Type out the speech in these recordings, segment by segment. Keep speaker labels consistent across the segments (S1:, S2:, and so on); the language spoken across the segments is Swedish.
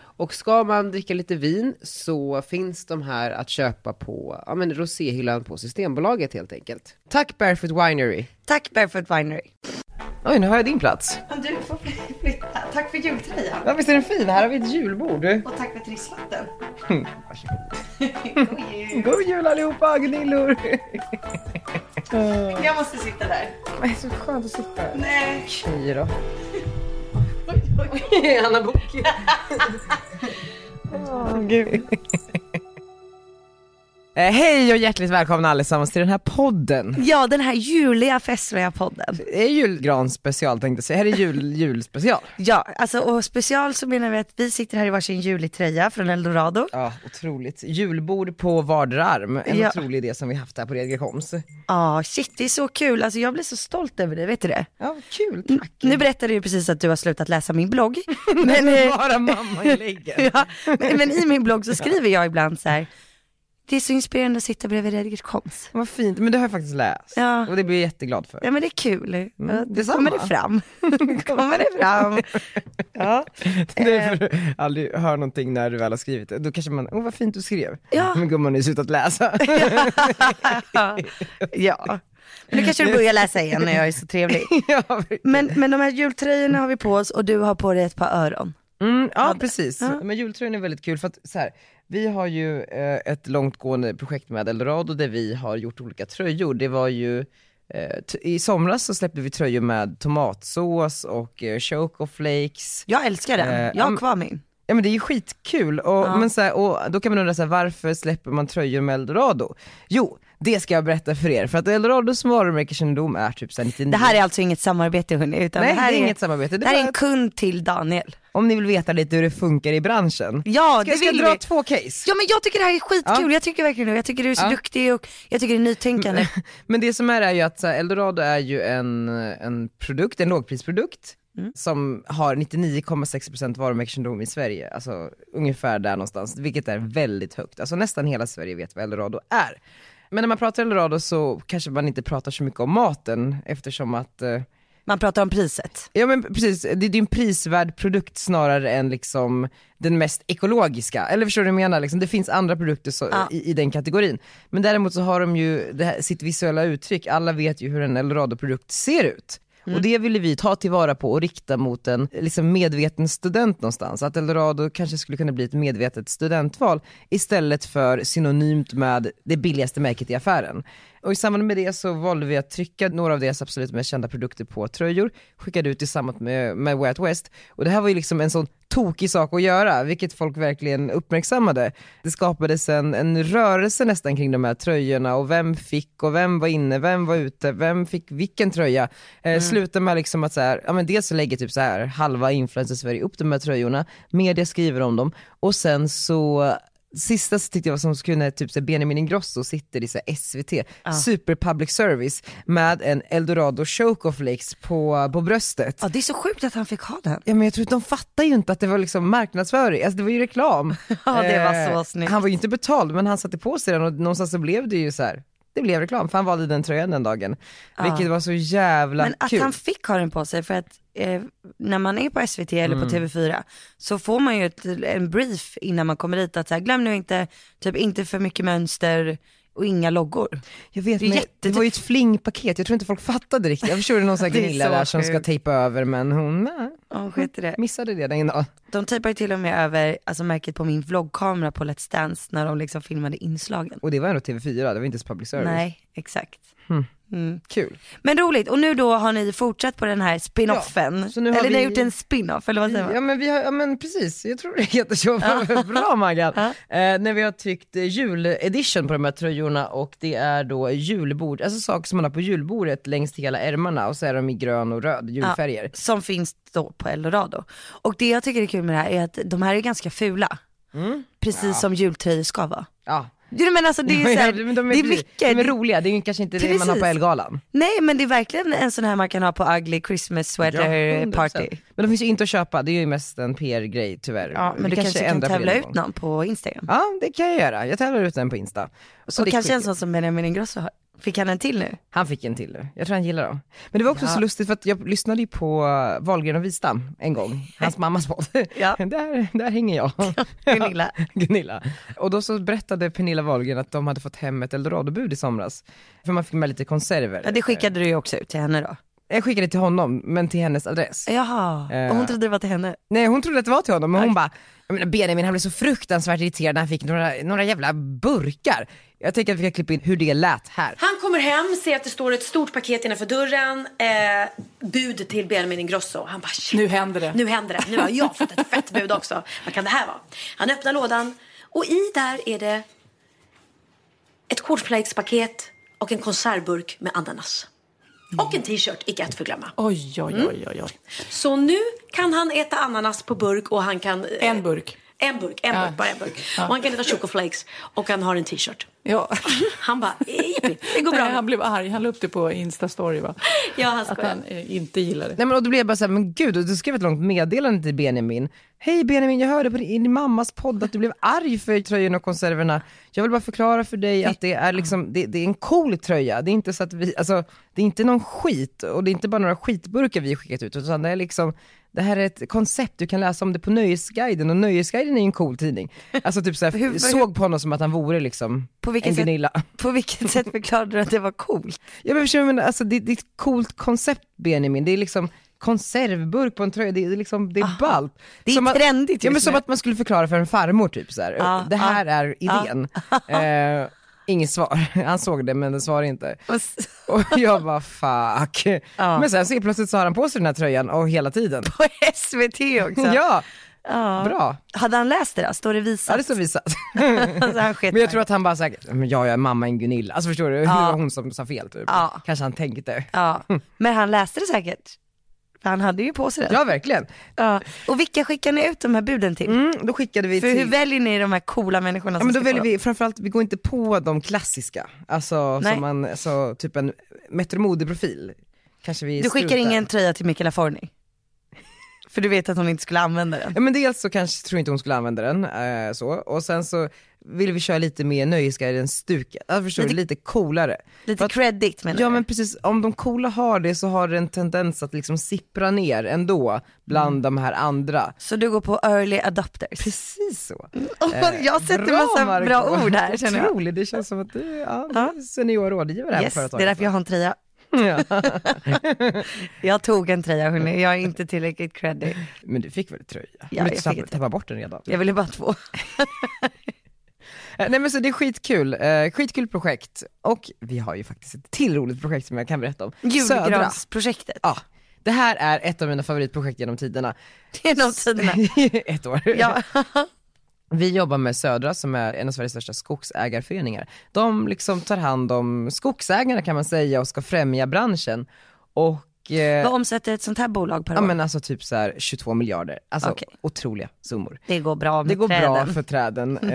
S1: Och ska man dricka lite vin så finns de här att köpa på ja, men roséhyllan på Systembolaget helt enkelt. Tack Barefoot Winery.
S2: Tack Barefoot Winery.
S1: Oj, nu har jag din plats.
S2: Du får flytta. Tack för jultröjan.
S1: Ja, visst är den fin? Här har vi ett julbord.
S2: Och tack för trisslatten.
S1: Varsågod. God jul allihopa, Gunillor!
S2: Jag måste sitta där.
S1: Det är så skönt att sitta.
S2: Nej.
S1: Okej då. Anna Book. Åh, gud. Eh, Hej och hjärtligt välkomna allesammans till den här podden.
S2: Ja, den här juliga festliga podden.
S1: Det är julgranspecial tänkte jag säga, här är jul, julspecial.
S2: Ja, alltså och special så menar vi att vi sitter här i varsin julig tröja från Eldorado.
S1: Ja, otroligt. Julbord på vardera arm, en
S2: Ja.
S1: otrolig idé som vi haft här på Redger Koms.
S2: Ja, shit det är så kul. Alltså jag blir så stolt över dig, vet du det?
S1: Ja, kul, tack.
S2: Nu berättade du precis att du har slutat läsa min blogg. Men, eh,
S1: Bara mamma-inläggen.
S2: ja, men, men i min blogg så skriver jag ibland så här. Det är så inspirerande att sitta bredvid Redgert Koms.
S1: Vad fint, men det har jag faktiskt läst.
S2: Ja.
S1: Och det blir jag jätteglad för.
S2: Ja men det är kul. Ja, då
S1: detsamma.
S2: kommer det fram. kommer det fram. Ja.
S1: Det är för du aldrig hör någonting när du väl har skrivit det. Då kanske man, åh vad fint du skrev.
S2: Ja.
S1: Men gumman har ju slutat läsa.
S2: ja. Men nu kanske du börjar läsa igen när jag är så trevlig.
S1: ja.
S2: Men, men de här jultröjorna har vi på oss och du har på dig ett par öron.
S1: mm, ja precis. Men jultröjan är väldigt kul för att så här, vi har ju eh, ett långtgående projekt med Eldorado där vi har gjort olika tröjor. Det var ju eh, i somras så släppte vi tröjor med tomatsås och eh, choco flakes.
S2: Jag älskar den.
S1: Eh,
S2: jag har kvar min.
S1: Ja men det är ju skitkul, och, men så här, och då kan man undra så här, varför släpper man tröjor med Eldorado? Jo, det ska jag berätta för er, för att Eldorados varumärkeskännedom är typ så här 99
S2: Det här är alltså inget samarbete hörni, utan
S1: Nej,
S2: det här
S1: det är inget samarbete. Det
S2: Det här
S1: är
S2: en kund till Daniel.
S1: Om ni vill veta lite hur det funkar i branschen.
S2: Ja,
S1: Ska,
S2: det
S1: ska jag
S2: vill
S1: dra
S2: vi.
S1: två case?
S2: Ja men jag tycker det här är skitkul,
S1: Ja.
S2: jag tycker verkligen det. Jag tycker du är så
S1: Ja.
S2: duktig och jag tycker det är nytänkande.
S1: Men det som är är ju att här, Eldorado är ju en, en produkt, en lågprisprodukt,
S2: Mm.
S1: som har 99,6% varumärkeskännedom i Sverige, alltså ungefär där någonstans, vilket är väldigt högt. Alltså nästan hela Sverige vet vad Eldorado är. Men när man pratar Eldorado så kanske man inte pratar så mycket om maten eftersom att eh,
S2: Man pratar om priset.
S1: Ja men precis, det det är en prisvärd produkt snarare än liksom den mest ekologiska, eller förstår du vad jag menar? Liksom, det finns andra produkter så,
S2: Ja.
S1: i, i den kategorin. Men däremot så har de ju här, sitt visuella uttryck, alla vet ju hur en Eldorado-produkt ser ut. Mm. Och det ville vi ta tillvara på och rikta mot en liksom medveten student någonstans. Att Eldorado kanske skulle kunna bli ett medvetet studentval istället för synonymt med det billigaste märket i affären. Och i samband med det så valde vi att trycka några av deras absolut mest kända produkter på tröjor, skickade ut tillsammans med, med Way Out West. Och det här var ju liksom en sån tokig sak att göra, vilket folk verkligen uppmärksammade. Det skapades en, en rörelse nästan kring de här tröjorna och vem fick och vem var inne, vem var ute, vem fick vilken tröja. Eh, Slutade med liksom att så här, ja men dels så lägger typ så här halva influencer-Sverige upp de här tröjorna, media skriver om dem och sen så Sista så tyckte jag var som skulle typ så här, Benjamin Ingrosso sitter i så SVT, super public service med en Eldorado Choco Flakes på, på bröstet.
S2: Ja det är så sjukt att han fick ha den.
S1: Ja men jag tror att de fattar ju inte att det var liksom marknadsföring, alltså det var ju reklam.
S2: Ja, det var
S1: Eh,
S2: så snyggt.
S1: Han var ju inte betald men han satte på sig den och någonstans så blev det ju så här. Det blev reklam för han valde den tröjan den dagen. Vilket var så jävla
S2: Men att
S1: kul.
S2: han fick ha den på sig för att eh, när man är på SVT eller
S1: Mm.
S2: på TV4 så får man ju ett, en brief innan man kommer dit att så här, glöm nu inte, typ inte för mycket mönster och inga loggor.
S1: Jag vet,
S2: Det
S1: men det var ju ett flingpaket, jag tror inte folk fattade riktigt. Jag är någon sån Gunilla där som ska tejpa över men hon nej,
S2: skit i det.
S1: missade det den dagen.
S2: De tejpade till och med över alltså, märket på min vloggkamera på Let's Dance när de liksom filmade inslagen.
S1: Och det var ändå TV4, det var inte ens public service.
S2: Nej, exakt.
S1: Hmm. Kul.
S2: Men roligt, och nu då har ni fortsatt på den här spin-offen.
S1: Ja,
S2: eller ni har
S1: vi-
S2: gjort en spin-off, eller vad säger man?
S1: Ja men vi har, ja men precis, jag tror det heter så. Bra Maggan. Eh, när vi har tryckt eh, juledition på de här tröjorna och det är då julbord, alltså saker som man har på julbordet längs hela ärmarna och så är de i grön och röd, julfärger.
S2: Som finns då på Eldorado. Och det jag tycker är kul med det här är att de här är ganska fula. Precis som jultröjor ska vara.
S1: Ja.
S2: Du men alltså det är, här,
S1: Ja, men de är,
S2: det är
S1: precis-
S2: mycket.
S1: De är roliga, det är ju kanske inte det man har på
S2: Precis.
S1: Elgalan.
S2: Nej men det är verkligen en sån här man kan ha på ugly Christmas sweater
S1: 100%.
S2: party.
S1: Men de finns ju inte att köpa, det är ju mest en PR-grej tyvärr.
S2: Ja men du kanske, kan
S1: på det
S2: tävla ut någon på Instagram.
S1: Ja det kan jag göra, jag tävlar ut den på Insta. Så
S2: och kanske en sån som Benjamin Ingrosso har. Fick han en till nu?
S1: Han fick en till nu, jag tror han gillar dem. Men det var också
S2: Ja.
S1: så lustigt för att jag lyssnade ju på uh, Wahlgren och Wistam en gång, hans mammas podd.
S2: Ja.
S1: där, där hänger jag.
S2: Gunilla.
S1: Gunilla. Och då så berättade Pernilla Wahlgren att de hade fått hem ett eldorado-bud i somras. För man fick med lite konserver.
S2: Ja det skickade du ju också ut till henne då.
S1: Jag skickade till honom, men till hennes adress.
S2: Jaha,
S1: Eh.
S2: och hon trodde det var till henne.
S1: Nej hon trodde att det var till honom, men hon bara, jag menar Benjamin han blev så fruktansvärt irriterad när han fick några, några jävla burkar. Jag tänker att vi kan klippa in hur det lät här.
S3: Han kommer hem, ser att det står ett stort paket innanför dörren. Eh, bud till Benjamin Ingrosso. Han bara shit.
S4: Nu händer det.
S3: Nu händer det. Nu har jag fått ett fett bud också. Vad kan det här vara? Han öppnar lådan och i där är det ett cornflakespaket och en konservburk med ananas. Och en t-shirt, icke att förglömma.
S4: Oj, oj,
S2: Mm.
S4: oj, oj, oj.
S3: Så nu kan han äta ananas på burk och han kan... eh,
S4: En burk.
S3: En burk, en
S4: Ja.
S3: burk, bara en burk. Och han kan äta chocoflakes och han har en t-shirt.
S4: Ja.
S3: Han bara, "Jippi, det går
S4: Nej,
S3: bra.
S4: han blev arg. Han la upp det på Insta-story va?
S3: Ja, han
S4: Att han eh, inte gillar det.
S1: Nej men och då blev jag bara såhär, men gud, och då skrev ett långt meddelande till Benjamin. Hej Benjamin, jag hörde på din, mammas podd att du blev arg för tröjorna och konserverna. Jag vill bara förklara för dig att det är liksom, det, det är en cool tröja. Det är inte så att vi, alltså, det är inte någon skit och det är inte bara några skitburkar vi skickat ut, utan det är liksom det här är ett koncept, du kan läsa om det på Nöjesguiden och Nöjesguiden är ju en cool tidning. Alltså typ såhär,
S2: Hur-
S1: såg på honom som att han vore liksom
S2: På vilket
S1: en
S2: sätt?
S1: Gunilla.
S2: På vilket sätt förklarade du att det var coolt?
S1: Ja men förstår du, men alltså det, det är ett coolt koncept Benjamin, det är liksom konservburk på en tröja, det är liksom, det är ballt.
S2: Det är
S1: Som att-
S2: trendigt
S1: Ja men som att man skulle förklara för en farmor typ så här.
S2: Ja,
S1: det här är idén. Eh, inget svar, han såg det men det svarade inte.
S2: Och
S1: jag bara fuck.
S2: Ja.
S1: Men sen så plötsligt så har han på sig den här tröjan och hela tiden.
S2: På SVT också.
S1: Ja,
S2: Ja.
S1: bra.
S2: Hade han läst det då? Står det visat?
S1: Ja det står visat.
S2: alltså,
S1: Men jag tror att han bara sagt, men jag är mamma en Gunilla. Alltså förstår du, det
S2: Ja.
S1: var hon som sa fel typ.
S2: Ja.
S1: Kanske han tänkte.
S2: Ja, men han läste det säkert. För han hade ju på sig det.
S1: Ja verkligen.
S2: Ja. Och vilka skickar ni ut de här buden till?
S1: Mm, då skickade vi
S2: För
S1: till...
S2: hur väljer ni de här coola människorna
S1: Ja men då väljer vi, framförallt vi går inte på de klassiska, alltså
S2: Nej.
S1: som man, så typ en Metro Mode-profil. Kanske vi
S2: Du skickar ingen tröja till Michaela Forni? För du vet att hon inte skulle använda den.
S1: Ja men dels så kanske tror inte hon skulle använda den, eh, så, och sen så vill vi köra lite mer Nöjesguiden-stuket, alltså förstår du, lite coolare.
S2: Lite
S1: att-
S2: credit menar
S1: Ja
S2: du?
S1: men precis, om de coola har det så har det en tendens att liksom sippra ner ändå bland
S2: Mm.
S1: de här andra.
S2: Så du går på early adopters?
S1: Precis så.
S2: jag sätter massa bra ord här känner jag.
S1: Otroligt, det känns som att du ja,
S2: Ja.
S1: du är senior rådgivare här
S2: Yes,
S1: på
S2: det är
S1: företaget.
S2: därför jag har en tröja.
S1: Ja.
S2: Jag tog en tröja hörni, jag är inte tillräckligt creddig.
S1: Men du fick väl tröja?
S2: Ja,
S1: men
S2: jag
S1: du
S2: fick
S1: tappade bort den redan.
S2: Jag ville bara två.
S1: Eh, Nej men så det är skitkul, eh, skitkul projekt. Och vi har ju faktiskt ett till roligt projekt som jag kan berätta om.
S2: Julgransprojektet.
S1: Ja, det här är ett av mina favoritprojekt genom tiderna.
S2: Genom tiderna.
S1: ett år.
S2: Ja.
S1: Vi jobbar med Södra som är en av Sveriges största skogsägarföreningar. De liksom tar hand om skogsägarna kan man säga och ska främja branschen. Och eh,
S2: Vad omsätter ett sånt här bolag per
S1: ja
S2: år?
S1: men alltså typ så här 22 miljarder, alltså
S2: Okej.
S1: otroliga summor.
S2: Det går bra med
S1: Det går
S2: träden.
S1: bra för träden. eh,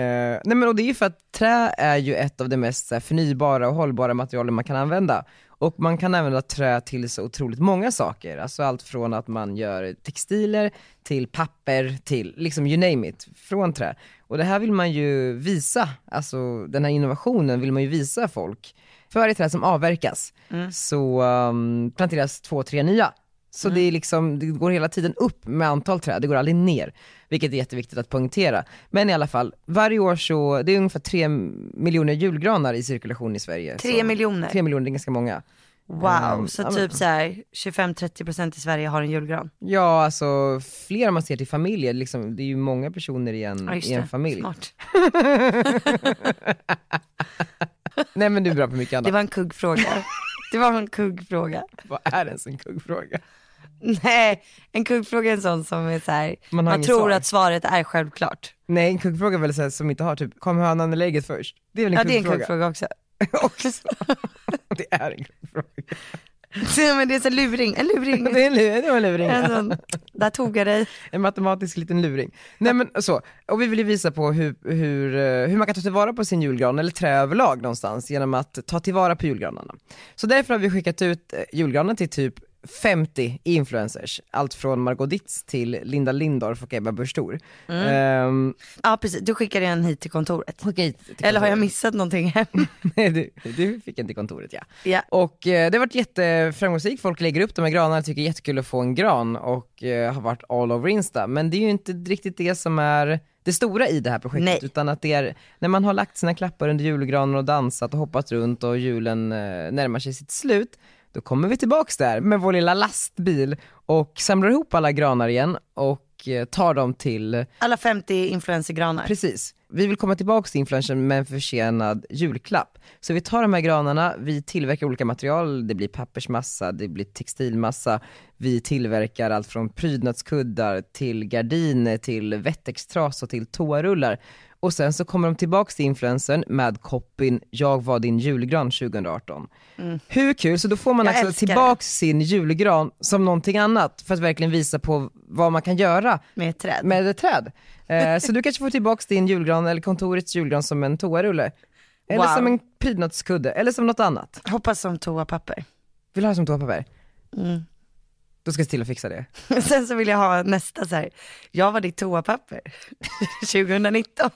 S1: nej men och det är ju för att trä är ju ett av de mest här, förnybara och hållbara materialen man kan använda. Och man kan använda trä till så otroligt många saker, alltså allt från att man gör textiler till papper till liksom you name it, från trä. Och det här vill man ju visa, alltså den här innovationen vill man ju visa folk. För varje träd som avverkas så um, planteras två, tre nya. Så det, är liksom, det går hela tiden upp med antal träd, det går aldrig ner. Vilket är jätteviktigt att poängtera. Men i alla fall, varje år så, det är ungefär tre miljoner julgranar i cirkulation i Sverige.
S2: Tre miljoner?
S1: Tre miljoner, det är ganska många.
S2: Wow,
S1: Ehm,
S2: så
S1: ja,
S2: typ så här 25-30% i Sverige har en julgran.
S1: Ja alltså fler om man ser till familjer, liksom, det är ju många personer i en,
S2: Ja,
S1: i en familj.
S2: Smart.
S1: Nej men du är bra på mycket annat.
S2: Det var en kuggfråga. Det var en kuggfråga.
S1: Vad är ens en kuggfråga?
S2: Nej, en kuggfråga är en sån som är så här,
S1: Man
S2: man, tror
S1: svar.
S2: att svaret är självklart.
S1: Nej en kuggfråga är väl så här, som inte har typ, kom hönan eller ägget först? Det är väl en
S2: Ja det är en
S1: kuggfråga?
S2: kuggfråga också.
S1: också. det är en kuggfråga.
S2: Ja, men det är så luring, en luring.
S1: Det är en det var en luring.
S2: En sån, där tog jag dig.
S1: En matematisk liten luring. Nej men så, och vi vill ju visa på hur, hur, eh, hur man kan ta tillvara på sin julgran, eller trä överlag någonstans, genom att ta tillvara på julgranarna. Så därför har vi skickat ut eh, julgranen till typ 50 influencers, allt från Margot Ditz till Linda Lindorff och Ebba Busch Thor. Ehm,
S2: Ja precis, du skickade en hit till kontoret.
S1: hit till
S2: Eller har jag
S1: kontoret.
S2: missat någonting här?
S1: Nej du, du fick en till kontoret ja.
S2: ja.
S1: Och eh, det har varit jätteframgångsrikt, folk lägger upp de här granarna, tycker det är jättekul att få en gran och eh, har varit all over Insta. Men det är ju inte riktigt det som är det stora i det här projektet,
S2: Nej.
S1: utan att det är när man har lagt sina klappar under julgranen och dansat och hoppat runt och julen eh, närmar sig sitt slut, då kommer vi tillbaks där med vår lilla lastbil och samlar ihop alla granar igen och eh, tar dem till
S2: Alla 50 influencergranar.
S1: Precis. Vi vill komma tillbaka till influencern med en försenad julklapp. Så vi tar de här granarna, vi tillverkar olika material, det blir pappersmassa, det blir textilmassa, vi tillverkar allt från prydnadskuddar till gardiner, till vettextras och till toarullar. Och sen så kommer de tillbaks till influencern med copyn “Jag var din julgran 2018”. Hur kul? Så då får man alltså tillbaks sin julgran som någonting annat för att verkligen visa på vad man kan göra
S2: Med ett träd.
S1: med ett träd. Eh, så du kanske får tillbaks din julgran eller kontorets julgran som en toarulle. Eller
S2: Wow.
S1: som en prydnadskudde, eller som något annat.
S2: Hoppas som toapapper.
S1: Vill du ha det som toapapper?
S2: Mm.
S1: Då ska jag se till att fixa det.
S2: Sen så vill jag ha nästa så här. jag var ditt toapapper 2019.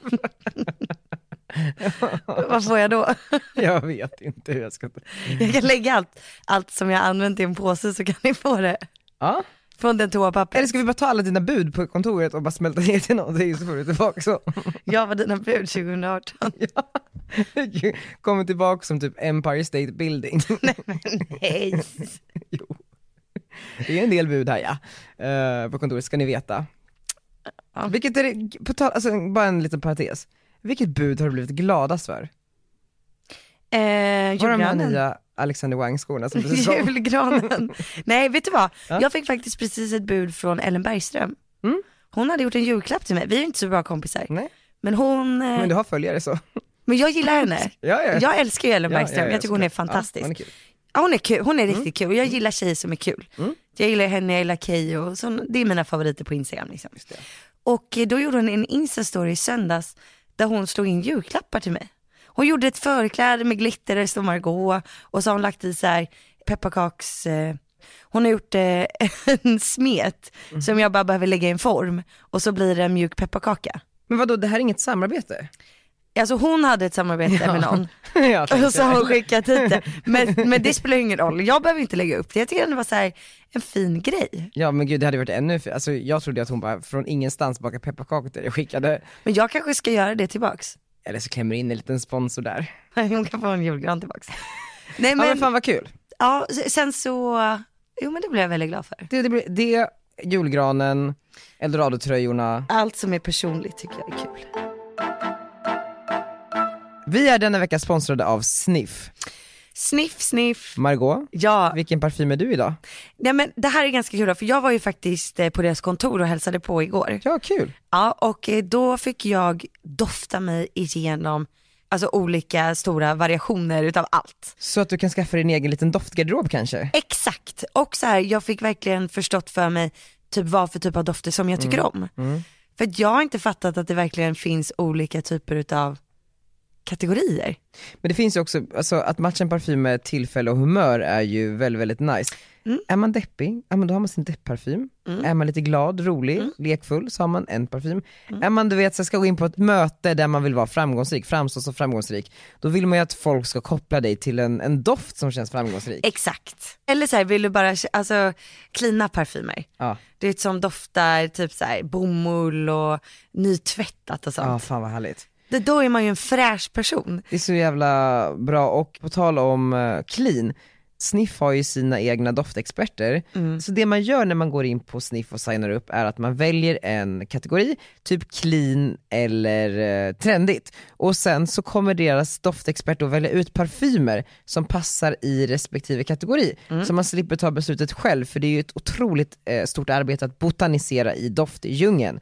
S2: Vad får jag då?
S1: Jag vet inte hur jag ska...
S2: Jag kan lägga allt, allt som jag använt i en påse så kan ni få det.
S1: Ja.
S2: Från den toapapper.
S1: Eller ska vi bara ta alla dina bud på kontoret och bara smälta ner till någonting så får du tillbaka så.
S2: Jag var dina bud 2018.
S1: ja. Kommer tillbaka som typ Empire State Building.
S2: Nej.
S1: jo. Det är en del bud här ja, Eh, på kontoret ska ni veta.
S2: Ja.
S1: Vilket är det, på tal, alltså, bara en liten parentes. Vilket bud har du blivit gladast för?
S2: Eh,
S1: Var det de här
S2: julgranen.
S1: nya Alexander Wang-skorna som du sa?
S2: Julgranen. Nej vet du vad,
S1: Ja.
S2: jag fick faktiskt precis ett bud från Ellen Bergström.
S1: Mm.
S2: Hon hade gjort en julklapp till mig, vi är inte så bra kompisar.
S1: Nej,
S2: Men hon, eh,
S1: men du har följare så.
S2: men jag gillar henne.
S1: Ja, ja.
S2: Jag älskar ju Ellen Bergström,
S1: ja, ja,
S2: jag tycker hon är fantastisk.
S1: Hon är.
S2: Ja, hon är kul, hon är riktigt kul jag gillar tjejer som är kul.
S1: Mm.
S2: Jag gillar henne, jag gillar Keyyo, det är mina favoriter på Instagram liksom. Och eh, då gjorde hon en Insta-story i söndags där hon slog in julklappar till mig. Hon gjorde ett förkläde med glitter där det står Margot och så har hon lagt i så här pepparkaks, eh, hon har gjort eh, en smet
S1: Mm.
S2: som jag bara behöver lägga i en form och så blir det en mjuk pepparkaka.
S1: Men vadå, det här är inget samarbete?
S2: Alltså hon hade ett samarbete med någon och så har hon skickat hit det. Men, men det spelar ingen roll, jag behöver inte lägga upp det. Jag tycker det var så här en fin grej.
S1: Ja men gud det hade varit ännu alltså jag trodde att hon bara från ingenstans bakade pepparkakor till dig och skickade,
S2: Men jag kanske ska göra det tillbaks.
S1: eller så klämmer in en liten sponsor där.
S2: Hon kan få en julgran tillbaks. Nej
S1: Ja men
S2: men,
S1: fan vad kul.
S2: ja, sen så, jo men det blev jag väldigt glad för.
S1: Det, det, blir- det julgranen, Eldorado-tröjorna.
S2: Allt som är personligt tycker jag är kul.
S1: Vi är denna vecka sponsrade av Sniff.
S2: Sniff, sniff.
S1: Margot,
S2: Ja,
S1: vilken parfym är du idag?
S2: nej men det här är ganska kul då, för jag var ju faktiskt eh, på deras kontor och hälsade på igår.
S1: Ja kul.
S2: Ja, och eh, då fick jag dofta mig igenom alltså olika stora variationer utav allt.
S1: Så att du kan skaffa dig en egen liten doftgarderob kanske?
S2: Exakt, och så här, jag fick verkligen förstått för mig typ vad för typ av dofter som jag tycker om. För att jag har inte fattat att det verkligen finns olika typer utav kategorier.
S1: Men det finns ju också, alltså att matcha en parfym med tillfälle och humör är ju väldigt, väldigt nice.
S2: Mm.
S1: Är man deppig, ja men då har man sin deppparfym. Är man lite glad, rolig, lekfull så har man en parfym.
S2: Mm.
S1: Är man du vet, så ska gå in på ett möte där man vill vara framgångsrik, framstå som framgångsrik, då vill man ju att folk ska koppla dig till en, en doft som känns framgångsrik.
S2: Exakt. Eller så här, vill du bara, alltså klina parfymer.
S1: Ja,
S2: Det är som doftar typ så här bomull och nytvättat och sånt.
S1: ja fan vad härligt.
S2: Det, då är man ju en fräsch person.
S1: Det är så jävla bra och på tal om uh, clean, Sniff har ju sina egna doftexperter, så det man gör när man går in på Sniff och signar upp är att man väljer en kategori, typ clean eller eh, trendigt. Och sen så kommer deras doftexpert att välja ut parfymer som passar i respektive kategori. Så man slipper ta beslutet själv, för det är ju ett otroligt eh, stort arbete att botanisera i doftdjungeln.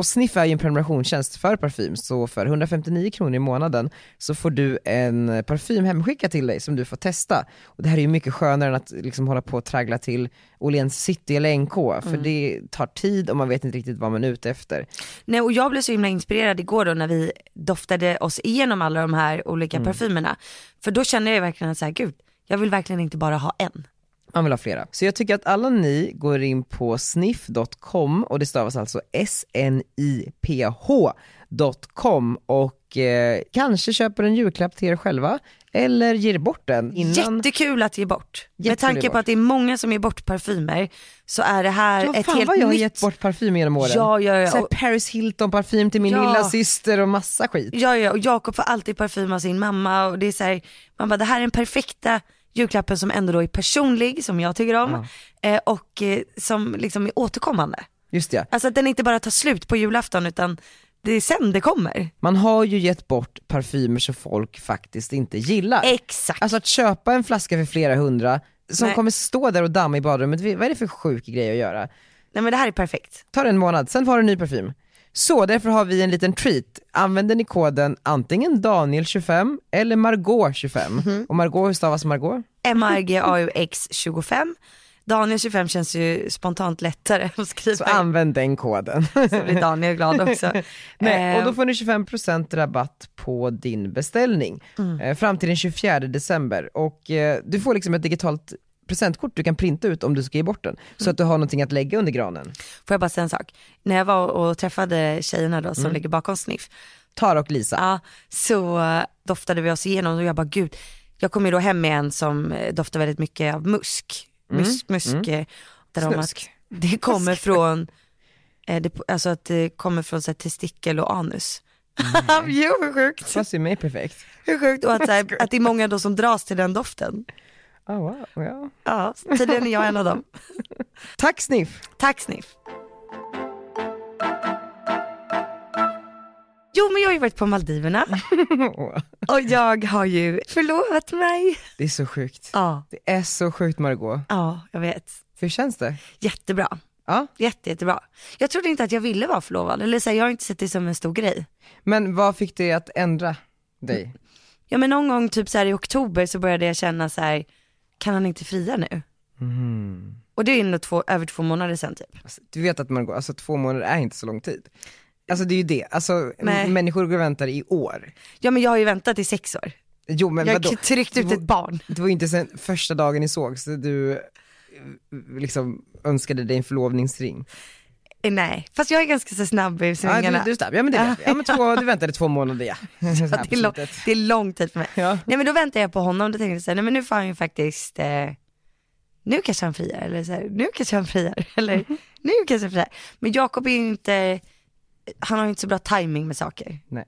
S1: Och Sniff är ju en prenumerationstjänst för parfym, så för 159 kronor i månaden så får du en parfym hemskickad till dig som du får testa. Och det här är ju mycket skönare än att liksom hålla på och traggla till Åhléns City eller NK, för det tar tid och man vet inte riktigt vad man är ute efter.
S2: Nej och jag blev så himla inspirerad igår då när vi doftade oss igenom alla de här olika parfymerna. För då kände jag verkligen att så här, gud, jag vill verkligen inte bara ha en.
S1: Man vill ha flera. Så jag tycker att alla ni går in på sniff.com och det stavas alltså S-N-I-P-H.com och eh, kanske köper en julklapp till er själva eller ger bort den innan.
S2: Jättekul att ge bort. Med
S1: Jättekul
S2: tanke
S1: att ge
S2: på
S1: bort.
S2: att det är många som ger bort parfymer så är det här
S1: Ja,
S2: ett
S1: fan
S2: helt
S1: vad jag har
S2: nytt.
S1: gett bort parfym genom åren.
S2: Ja, ja, ja.
S1: Så Paris Hilton parfym till min
S2: Ja.
S1: lilla syster och massa skit.
S2: Ja, ja, och Jakob får alltid parfym av sin mamma och det är så här, man bara det här är den perfekta julklappen som ändå då är personlig, som jag tycker om, eh, och eh, som liksom är återkommande.
S1: Just ja.
S2: Alltså att den inte bara tar slut på julafton utan det är sen det kommer.
S1: Man har ju gett bort parfymer som folk faktiskt inte gillar.
S2: Exakt.
S1: Alltså att köpa en flaska för flera hundra som
S2: Nej.
S1: kommer stå där och damma i badrummet, vad är det för sjuk grej att göra?
S2: Nej men det här är perfekt.
S1: tar en månad, sen får du en ny parfym. Så därför har vi en liten treat. Använder ni koden antingen Daniel25 eller Margot25.
S2: Mhm.
S1: Och Margot, hur stavas Margot?
S2: MRGAUX25. Daniel 25 känns ju spontant lättare att skriva.
S1: Så använd den koden.
S2: Så blir Daniel glad också.
S1: Nej, och då
S2: Eh,
S1: får ni 25% rabatt på din beställning
S2: Mm.
S1: eh, fram till den 24 december. Och eh, du får liksom ett digitalt presentkort du kan printa ut om du ska ge bort den. Så
S2: Mm.
S1: att du har någonting att lägga under granen.
S2: Får jag bara säga en sak? När jag var och träffade tjejerna då som
S1: Mm.
S2: ligger bakom Sniff,
S1: Tara och Lisa.
S2: ja, så doftade vi oss igenom och jag bara gud, jag kom ju då hem med en som eh, doftar väldigt mycket av musk. Musk, musk eh, där de
S1: Snusk.
S2: att det kommer från, eh, det, alltså att det kommer från så här, testikel och anus. jo hur sjukt,
S1: Fast ju mig perfekt.
S2: hur sjukt och att, här, att det är många då som dras till den doften.
S1: Oh, wow, ja.
S2: Ja, tydligen är jag en av dem.
S1: Tack Sniff!
S2: Tack Sniff. Jo men jag har ju varit på Maldiverna och jag har ju förlovat mig.
S1: Det är så sjukt.
S2: Ja,
S1: Det är så sjukt Margot.
S2: ja jag vet.
S1: Hur känns det?
S2: Jättebra.
S1: Ja,
S2: Jätte, jättebra. Jag trodde inte att jag ville vara förlovad, eller så här, jag har inte sett det som en stor grej.
S1: men vad fick dig att ändra dig?
S2: Ja men någon gång typ så här i oktober så började jag känna så här, kan han inte fria nu? Och det är ändå två, över två månader sedan typ.
S1: Alltså, du vet att Margot, alltså två månader är inte så lång tid. Alltså det är ju det, alltså
S2: Nej.
S1: människor går och väntar i år.
S2: Ja men jag har ju väntat i sex år.
S1: Jo men
S2: Jag
S1: vadå?
S2: har tryckt ut
S1: Det
S2: ett
S1: var-
S2: barn.
S1: Det var ju inte sen första dagen ni såg så du eh, liksom önskade dig en förlovningsring.
S2: Eh, Nej, fast jag är ganska så snabb i
S1: Ja,
S2: svängarna.
S1: du, du, snabb. ja men det vet. Ja, men två, du väntade två månader ja.
S2: Ja, det, är lång, det är lång tid för mig.
S1: Ja.
S2: Nej men då väntar jag på honom, då tänkte jag så här, nej men nu får han ju faktiskt, eh, nu kanske han friar, eller så här, nu kanske han friar, eller nu kanske han friar. Men Jakob är ju inte, han har ju inte så bra timing med saker.
S1: Nej.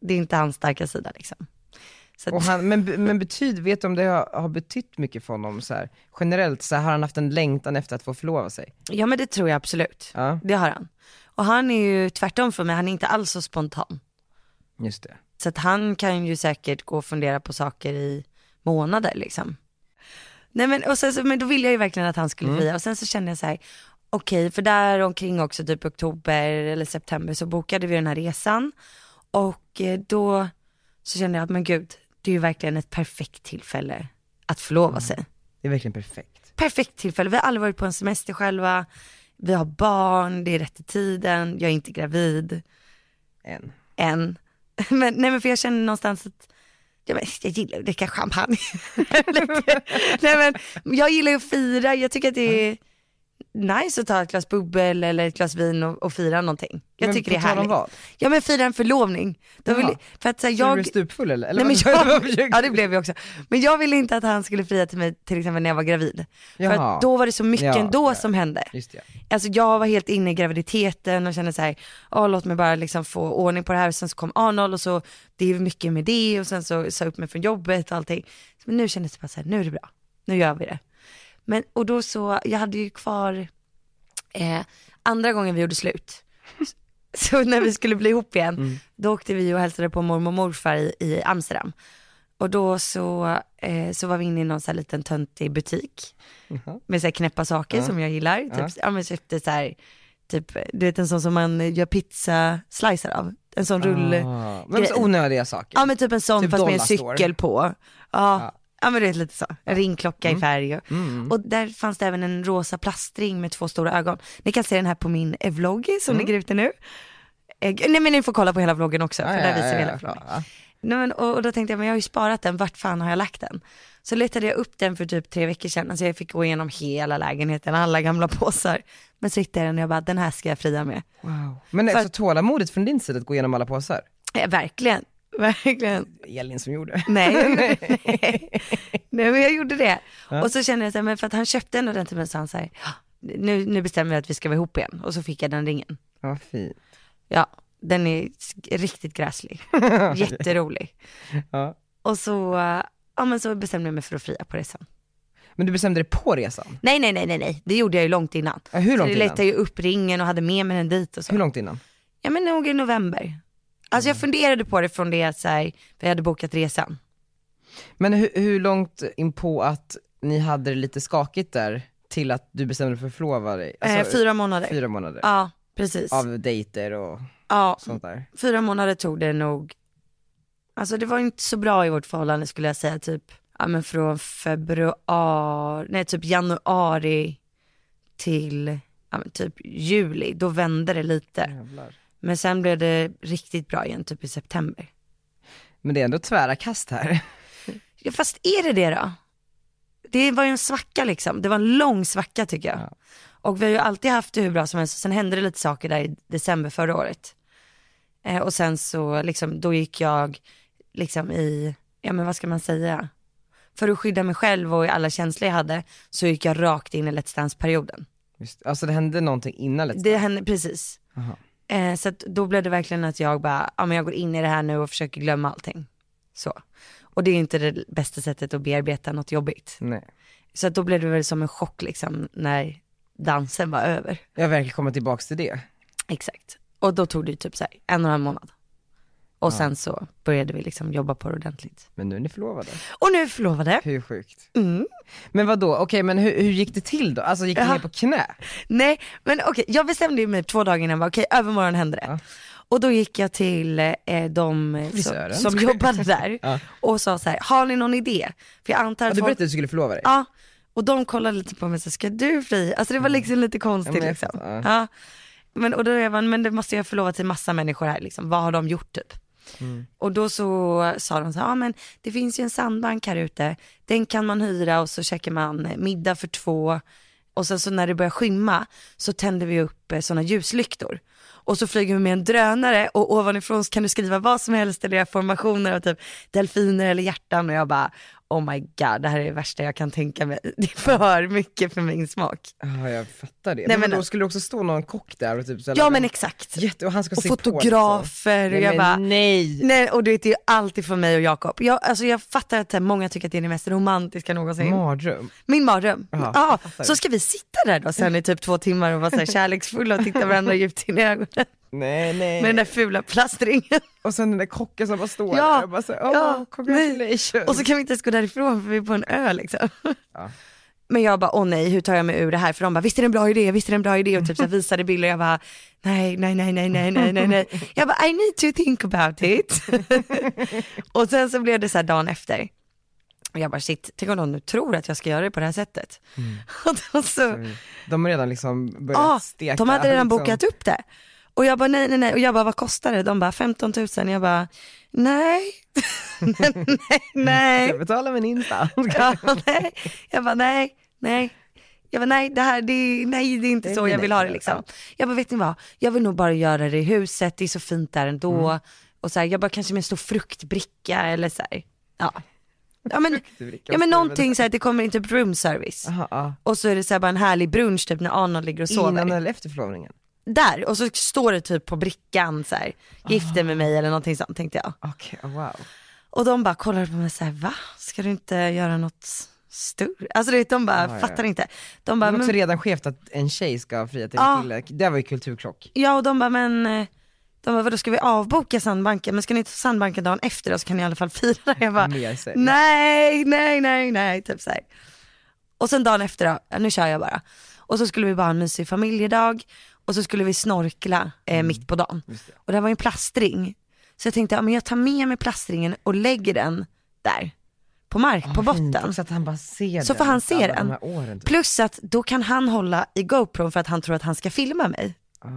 S2: Det är inte hans starka sida liksom. Så
S1: han, men, men betyd, vet du om det har, har betytt mycket för honom så här, generellt, så här, har han haft en längtan efter att få förlova sig?
S2: ja men det tror jag absolut.
S1: Ja,
S2: Det har han. Och han är ju tvärtom för mig, han är inte alls så spontan.
S1: just det.
S2: Så att han kan ju säkert gå och fundera på saker i månader liksom. Nej men, och sen, så, men då ville jag ju verkligen att han skulle fria och sen så kände jag så här, okej för där omkring också typ oktober eller september så bokade vi den här resan och eh, då så kände jag att men gud, det är ju verkligen ett perfekt tillfälle att förlova sig.
S1: Det är verkligen perfekt.
S2: Perfekt tillfälle, vi har aldrig varit på en semester själva, vi har barn, det är rätt i tiden, jag är inte gravid
S1: Än.
S2: än. Men, nej men för jag känner någonstans att ja, men jag gillar att dricka champagne. nej men jag gillar ju att fira, jag tycker att det är nice att ta ett glas bubbel eller ett glas vin och, och fira någonting. Jag
S1: Men
S2: tycker det är härligt.
S1: vad?
S2: Ja men fira en förlovning. Då vill, för att så här,
S1: Så
S2: jag,
S1: du blev stupfull eller? eller
S2: Nej, men jag, ja det blev jag också. Men jag ville inte att han skulle fria till mig till exempel när jag var gravid. För
S1: Jaha.
S2: att då var det så mycket
S1: Ja,
S2: ändå
S1: ja.
S2: som hände.
S1: Just det.
S2: Alltså jag var helt inne i graviditeten och kände så här, låt mig bara liksom få ordning på det här. Sen så kom Arnold och så, det är mycket med det och sen så sa jag upp mig från jobbet och allting. Men nu kändes det bara så här, nu är det bra. nu gör vi det. Men, och då så, jag hade ju kvar, eh, andra gången vi gjorde slut, så när vi skulle bli ihop igen, då åkte vi och hälsade på mormor och morfar i, i Amsterdam. Och då så, eh, så var vi inne i någon så här liten töntig butik med så här knäppa saker som jag gillar. Typ,
S1: Ja.
S2: men köpte så här, typ, du vet en sån som man gör pizza slicer av. En sån.
S1: Ah, men så onödiga saker.
S2: Ja men typ en sån
S1: Typ
S2: fast med en cykel på. Ja. ja. Men du vet lite så, en ringklocka
S1: Mm.
S2: i färg. Och, och där fanns det även en rosa plastring med två stora ögon. Ni kan se den här på min vlogg som ligger ute nu. Eh, nej men ni får kolla på hela vloggen också, för
S1: Mm. Ja,
S2: där
S1: ja,
S2: visar vi
S1: ja,
S2: hela
S1: ja.
S2: vloggen.
S1: Ja.
S2: Nej, men, och, och då tänkte jag, men jag har ju sparat den, vart fan har jag lagt den? Så letade jag upp den för typ tre veckor sedan, alltså jag fick gå igenom hela lägenheten, alla gamla påsar. Men så hittade jag den och jag bara, den här ska jag fria med.
S1: Wow. Men
S2: För-
S1: är så tålamodigt från din sida att gå igenom alla påsar?
S2: Eh, verkligen, verkligen.
S1: Elin som gjorde.
S2: Nej, nej, nej men jag gjorde det. Och så kände jag så här, men för att han köpte ändå den till mig så han säger, nu, nu bestämmer vi att vi ska vara ihop igen. Och så fick jag den ringen.
S1: Ja, fint.
S2: Ja, den är riktigt gräslig. Jätterolig.
S1: Ja.
S2: Och så, ja men så bestämde jag mig för att fria på resan.
S1: Men du bestämde dig på resan?
S2: Nej, nej, nej, nej, nej, det gjorde jag ju långt innan.
S1: Ja, hur långt
S2: så det
S1: innan?
S2: letade ju upp ringen och hade med mig den dit och så.
S1: Hur långt innan?
S2: Ja men nog i november. Alltså jag funderade på det från det att så här, vi hade bokat resan.
S1: Men hur, hur långt in på att ni hade det lite skakigt där till att du bestämde dig för att förlova dig? Alltså,
S2: eh, fyra månader.
S1: fyra månader?
S2: Ja, precis.
S1: Av dejter och
S2: Ja,
S1: sånt där?
S2: fyra månader tog det nog. Alltså det var inte så bra i vårt förhållande skulle jag säga, typ, ja men från februari, nej typ januari till, ja men typ juli, då vände det lite.
S1: Jävlar.
S2: Men sen blev det riktigt bra igen, typ i september.
S1: Men det är ändå tvära kast här.
S2: Ja fast är det det då? Det var ju en svacka liksom, det var en lång svacka tycker jag.
S1: Ja.
S2: Och vi har ju alltid haft det hur bra som helst, sen hände det lite saker där i december förra året. Eh, och sen så liksom, då gick jag liksom i, ja men vad ska man säga? För att skydda mig själv och i alla känslor jag hade, så gick jag rakt in i Let's Dance-perioden.
S1: Just, alltså det hände någonting innan Let's
S2: Det hände precis.
S1: Aha.
S2: Eh, så då blev det verkligen att jag bara, ja men jag går in i det här nu och försöker glömma allting. Så. Och det är inte det bästa sättet att bearbeta något jobbigt.
S1: Nej.
S2: Så då blev det väl som en chock liksom när dansen var över.
S1: Jag verkligen kommit tillbaks till det.
S2: Exakt. Och då tog det ju typ så här en och en halv månad. Och sen så började vi liksom jobba på det ordentligt.
S1: Men nu är ni förlovade.
S2: Och nu är vi förlovade.
S1: Hur sjukt.
S2: Mm.
S1: Men vad då? okej men hur, hur gick det till då? Alltså gick ni
S2: Ja.
S1: ner på knä?
S2: Nej, men okej, jag bestämde mig två dagar innan, okej övermorgon hände det.
S1: Ja.
S2: Och då gick jag till eh, de eh, som, som jobbade där
S1: Ja.
S2: och sa så här, har ni någon idé? För jag antar
S1: Ja,
S2: att
S1: du
S2: folk,
S1: berättade att du skulle förlova dig?
S2: ja, och de kollade lite på mig så ska du fri? Alltså det var liksom lite
S1: Ja,
S2: konstigt
S1: men jag
S2: liksom.
S1: ja.
S2: Ja. Men, och då är bara, men det måste jag förlova till massa människor här liksom, vad har de gjort typ?
S1: Mm.
S2: Och då så sa de så här, ja men det finns ju en sandbank här ute, den kan man hyra och så käkar man middag för två och sen så när det börjar skymma så tänder vi upp eh, sådana ljuslyktor. Och så flyger vi med en drönare och ovanifrån så kan du skriva vad som helst eller göra formationer av typ delfiner eller hjärtan och jag bara oh my god det här är det värsta jag kan tänka mig. Det är för mycket för min smak.
S1: Ja jag fattar det.
S2: Nej,
S1: men,
S2: men-
S1: då skulle det också stå någon kock där och typ så
S2: Ja men exakt.
S1: Jätte, och han ska
S2: Och
S1: se på
S2: fotografer och
S1: liksom.
S2: jag bara
S1: nej.
S2: Nej och du vet det är alltid för mig och Jakob. Jag, alltså jag fattar att här, många tycker att det är det mest romantiska någonsin.
S1: Mardröm.
S2: Min mardröm. Ja, så ska vi sitta där då sen i typ två timmar och vara så här kärleksfulla och titta varandra djupt in i ögonen.
S1: Nej nej.
S2: Med den där fula plastringen.
S1: Och sen den där kocken som bara står
S2: Ja,
S1: där och bara såhär, oh,
S2: ja,
S1: congratulations.
S2: Och så kan vi inte ens gå därifrån för vi är på en ö liksom.
S1: Ja.
S2: Men jag bara, åh nej, hur tar jag mig ur det här? För de bara, visst är det en bra idé, visst är det en bra idé? Och typ så visade bilder och jag bara, nej, nej, nej, nej, nej, nej, nej, nej. Jag bara, I need to think about it. och sen så blev det så här dagen efter. Och jag bara, shit, tänk om de nu tror att jag ska göra det på det här sättet. Och då så,
S1: De har redan liksom börjat
S2: ja,
S1: steka.
S2: de hade redan
S1: liksom.
S2: bokat upp det. Och jag bara, nej, nej, nej. Och jag bara, vad kostar det? De bara, 15 000. Jag bara, nej, nej, nej.
S1: Jag betalar min Insta.
S2: Ja, nej. Jag bara nej, nej. Jag bara nej, det här, det är, nej det är inte
S1: Nej,
S2: så
S1: nej,
S2: jag vill ha det liksom. Jag bara vet ni vad, jag vill nog bara göra det i huset, det är så fint där ändå.
S1: Mm.
S2: Och så här, jag bara kanske med en stor fruktbricka eller så här. Ja. Ja men, ja, men någonting så här, att det kommer inte room service.
S1: Aha, ja.
S2: Och så är det så här bara en härlig brunch typ när Arnold ligger och sover.
S1: Innan eller efter förlovningen?
S2: Där, och så står det typ på brickan så här, gifte med mig eller någonting sånt tänkte jag.
S1: Okej, oh, wow.
S2: Och de bara kollade på mig så här, va? Ska du inte göra något stor. Alltså du vet de bara
S1: ja,
S2: fattar
S1: ja.
S2: inte. De bara,
S1: Men också
S2: men,
S1: redan skevt att en tjej ska fria till en kille, det var ju kulturkrock.
S2: ja och de bara men, eh, de bara vadå ska vi avboka sandbanken? Men ska ni ta sandbanken dagen efter då så kan ni i alla fall fira. Jag bara, nej, nej, nej, nej, typ så här. Och sen dagen efter då, nu kör jag bara. Och så skulle vi bara ha en mysig familjedag och så skulle vi snorkla eh, mitt på dagen. Och det här var en plastring. Så jag tänkte, ja men jag tar med mig plastringen och lägger den där. På mark, på botten.
S1: också att han bara ser
S2: Så
S1: den
S2: får han se
S1: alla
S2: den.
S1: De här åren, typ.
S2: Plus att då kan han hålla i GoPro för att han tror att han ska filma mig.
S1: Ah.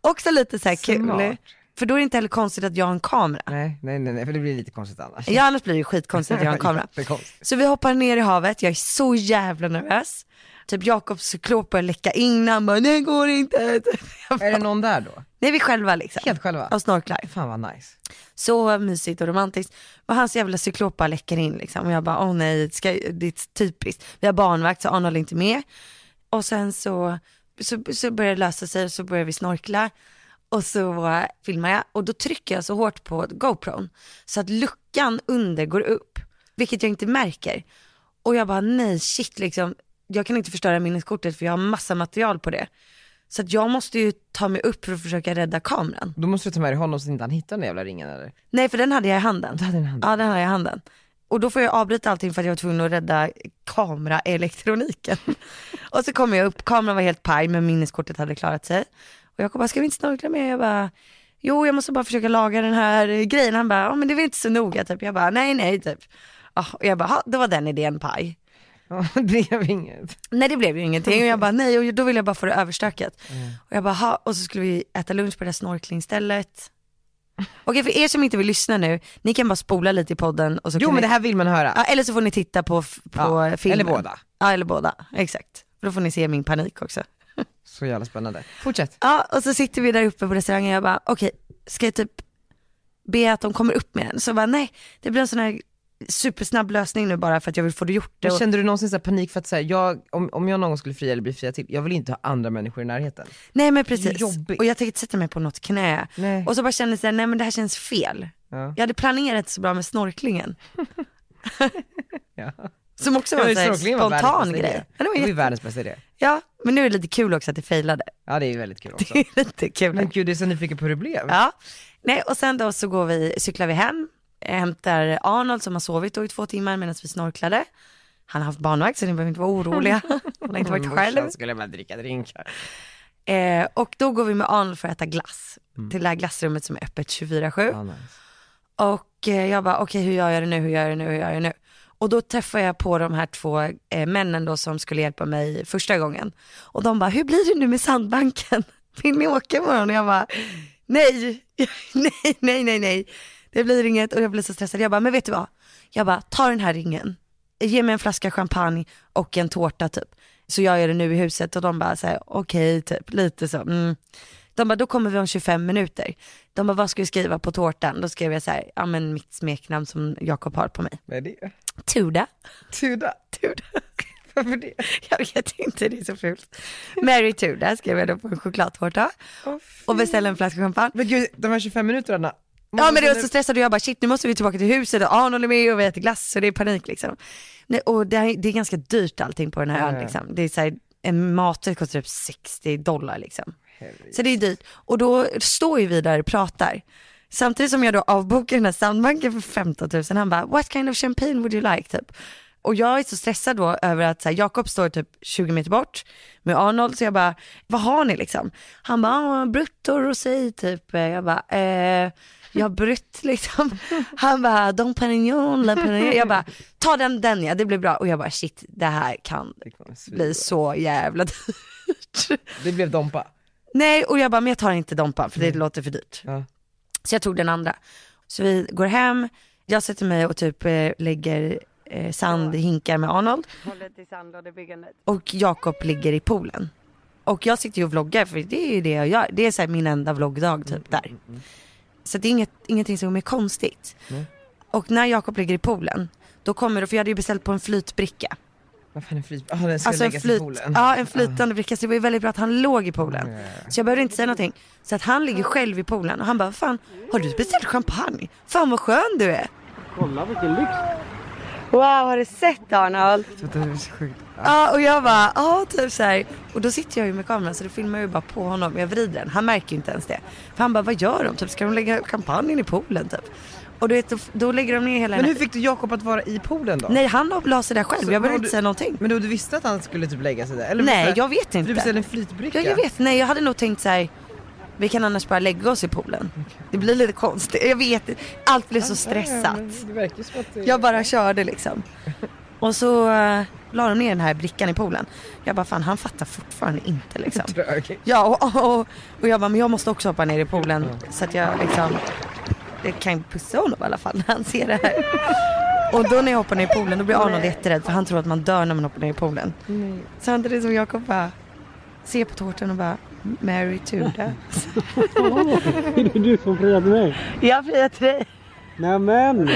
S2: Också lite så här kul.
S1: Smart.
S2: För då är det inte heller konstigt att jag har en kamera.
S1: Nej, nej, nej, nej, för det blir lite konstigt annars.
S2: Ja annars blir det ju skitkonstigt att jag har en kamera.
S1: Jättekonstigt.
S2: Så vi hoppar ner i havet, jag är så jävla nervös. Typ Jakobs cyklop börjar läcka in, han bara det går inte.
S1: Är det någon där då?
S2: Nej vi själva liksom.
S1: Helt själva?
S2: Och snorklar.
S1: Fan vad nice.
S2: Så mysigt och romantiskt. Och hans jävla cyklop bara läcker in liksom. Och jag bara, åh nej, ska, det är typiskt. Vi har barnvakt så Arnold är inte med. Och sen så, så, så börjar det lösa sig och så börjar vi snorkla. Och så filmar jag och då trycker jag så hårt på GoPron så att luckan under går upp. Vilket jag inte märker. Och jag bara, nej shit liksom. Jag kan inte förstöra minneskortet för jag har massa material på det. Så att jag måste ju ta mig upp för att försöka rädda kameran.
S1: Då måste du ta med dig honom så att inte han hittar den jävla ringen eller?
S2: Nej för den hade jag i handen.
S1: Du hade den i handen?
S2: Ja den hade jag i handen. Och då får jag avbryta allting för att jag var tvungen att rädda kameraelektroniken. och så kommer jag upp, kameran var helt paj men minneskortet hade klarat sig. Och jag bara, ska vi inte snorkla mer? Jag bara, jo jag måste bara försöka laga den här grejen. Han bara, ja men det är väl inte så noga typ. Jag bara, nej nej typ. Ja, och jag bara, "Ha, då var den idén paj.
S1: Ja, det blev inget.
S2: Nej det blev ju ingenting och jag bara nej och då vill jag bara få det överstökat. Och jag bara ha och så skulle vi äta lunch på det här snorklingstället. Okej för er som inte vill lyssna nu, ni kan bara spola lite i podden och så
S1: Jo men
S2: ni...
S1: det här vill man höra.
S2: ja, eller så får ni titta på, på
S1: Ja,
S2: filmen.
S1: eller båda.
S2: Ja eller båda, exakt. För då får ni se min panik också.
S1: Så jävla spännande. Fortsätt.
S2: Ja och så sitter vi där uppe på restaurangen och jag bara okej, ska jag typ be att de kommer upp med den? Så jag bara nej, det blir en sån här supersnabb lösning nu bara för att jag vill få det gjort.
S1: Men
S2: Och,
S1: kände du någonsin så panik för att säga, jag, om, om jag någon gång skulle fria eller bli fria till, jag vill inte ha andra människor i närheten.
S2: nej men
S1: Det
S2: precis.
S1: jobbigt.
S2: Och jag tänkte inte sätta mig på något knä.
S1: Nej.
S2: Och så bara kände jag nej men det här känns fel.
S1: Ja.
S2: Jag hade planerat så bra med snorklingen.
S1: Ja.
S2: Som också var en
S1: var
S2: spontan grej. Ja, det var
S1: Det var ju världens bästa idé.
S2: ja, men nu är det lite kul också att det failade.
S1: Ja det är ju väldigt kul också.
S2: Det är lite kul.
S1: Men gud, det är så nyfiken på hur det blev.
S2: Ja, nej och sen då så går vi, cyklar vi hem, eh, hämtar Arnold som har sovit då i två timmar medan vi snorklade. Han har haft barnvakt så ni behöver inte vara oroliga. Han har inte varit själv.
S1: Morsan skulle bara dricka drinkar.
S2: Eh, och då går vi med Arnold för att äta glass till det här glassrummet som är öppet 24-7.
S1: Ja, nice.
S2: Och eh, jag bara, okej hur gör jag det nu, hur gör jag det nu, hur gör jag det nu? Och då träffar jag på de här två eh, männen då som skulle hjälpa mig första gången. Och de bara, hur blir det nu med sandbanken? Vill ni åka imorgon? Och jag bara, nej, nej, nej, nej, nej. Det blir inget och jag blir så stressad. Jag bara, men vet du vad? Jag bara, ta den här ringen, ge mig en flaska champagne och en tårta typ. Så jag gör det nu i huset och de bara säger okej typ, lite så. Mm. De bara, då kommer vi om 25 minuter. De bara, vad ska vi skriva på tårtan? Då skrev jag så här, ja men mitt smeknamn som Jakob har på mig.
S1: Vad är det?
S2: Tuda.
S1: Tuda.
S2: Tuda.
S1: Varför det?
S2: Jag vet inte, det är så fult. Mary Tuda skrev jag då på en chokladtårta.
S1: Åh,
S2: Och beställde en flaska champagne.
S1: Men gud, de här 25 minuterna.
S2: Ja men det var så stressad och jag bara shit nu måste vi tillbaka till huset och Arnold är med och vi äter glass så det är panik liksom. Nej, och det, är, det är ganska dyrt allting på den här ön liksom. Det är så här, en maträtt kostar typ 60 dollar liksom. Så det är dyrt. Och då står ju vi där och pratar. Samtidigt som jag då avbokar den här sandbanken för 15 000. Han bara, what kind of champagne would you like? Typ. Och jag är så stressad då över att så här, Jakob står typ 20 meter bort med Arnold. Så jag bara, vad har ni liksom? Han bara, brutto rosé typ. Jag bara, eh, jag har brutt liksom. Han bara, Dom Perignon, La Perignon. Jag bara, ta den, den ja, det blir bra. Och jag bara, shit, det här kan
S1: Det
S2: bli så jävla dyrt.
S1: Det blev Dompa.
S2: Nej, och jag bara, men jag tar inte Dompan för det låter för dyrt.
S1: Ja.
S2: Så jag tog den andra. Så vi går hem, jag sätter mig och typ eh, lägger eh, sand i hinkar med Arnold. Och Jakob ligger i poolen. Och jag sitter ju och vloggar för det är ju det jag gör. Det är så här min enda vloggdag typ där. Så det är inget, ingenting som är konstigt.
S1: Nej.
S2: Och när Jakob ligger i poolen, då kommer det, för jag hade ju beställt på en flytbricka.
S1: Vad fan är flyt? Ah, den ska
S2: Alltså en,
S1: läggas i
S2: flyt,
S1: poolen.
S2: ja, en flytande bricka, så det var ju väldigt bra att han låg i poolen.
S1: Ja.
S2: Så jag behövde inte säga någonting. Så att han ligger själv i poolen och han bara, fan har du beställt champagne? Fan vad skön du är.
S5: Kolla vilken lyx!
S2: Wow, har du sett Arnold?
S1: Det är så sjukt.
S2: Ja och jag bara, ja typ så här. Och då sitter jag ju med kameran så då filmar jag ju bara på honom. Jag vrider den, han märker ju inte ens det. För han bara, vad gör de? Typ, ska de lägga champagnen i poolen typ? Och du vet, då, då lägger de ner hela
S1: Men hur fick du Jakob att vara i poolen då?
S2: Nej han la sig där själv,
S1: Så
S2: jag behövde inte
S1: du-
S2: säga någonting.
S1: Men då du visste att han skulle typ lägga sig där? Eller
S2: Nej jag vet
S1: För Du
S2: inte.
S1: beställde en flytbricka?
S2: Ja jag vet, nej jag hade nog tänkt så här. Vi kan annars bara lägga oss i poolen. Det blir lite konstigt, jag vet. Allt blev så stressat.
S1: Det det...
S2: Jag bara körde liksom. Och så uh, la de ner den här brickan i poolen. Jag bara fan han fattar fortfarande inte liksom.
S1: Trög.
S2: Ja och, och, och jag bara men jag måste också hoppa ner i poolen så att jag liksom jag kan pussa honom i alla fall när han ser det här. Och då när jag hoppar ner i poolen då blir Arnold jätterädd för han tror att man dör när man hoppar ner i poolen. Samtidigt som Jakob bara ser på tårtan och bara Mary Tudor.
S5: Är det du som friade mig?
S2: Jag friar till dig.
S5: Nämen!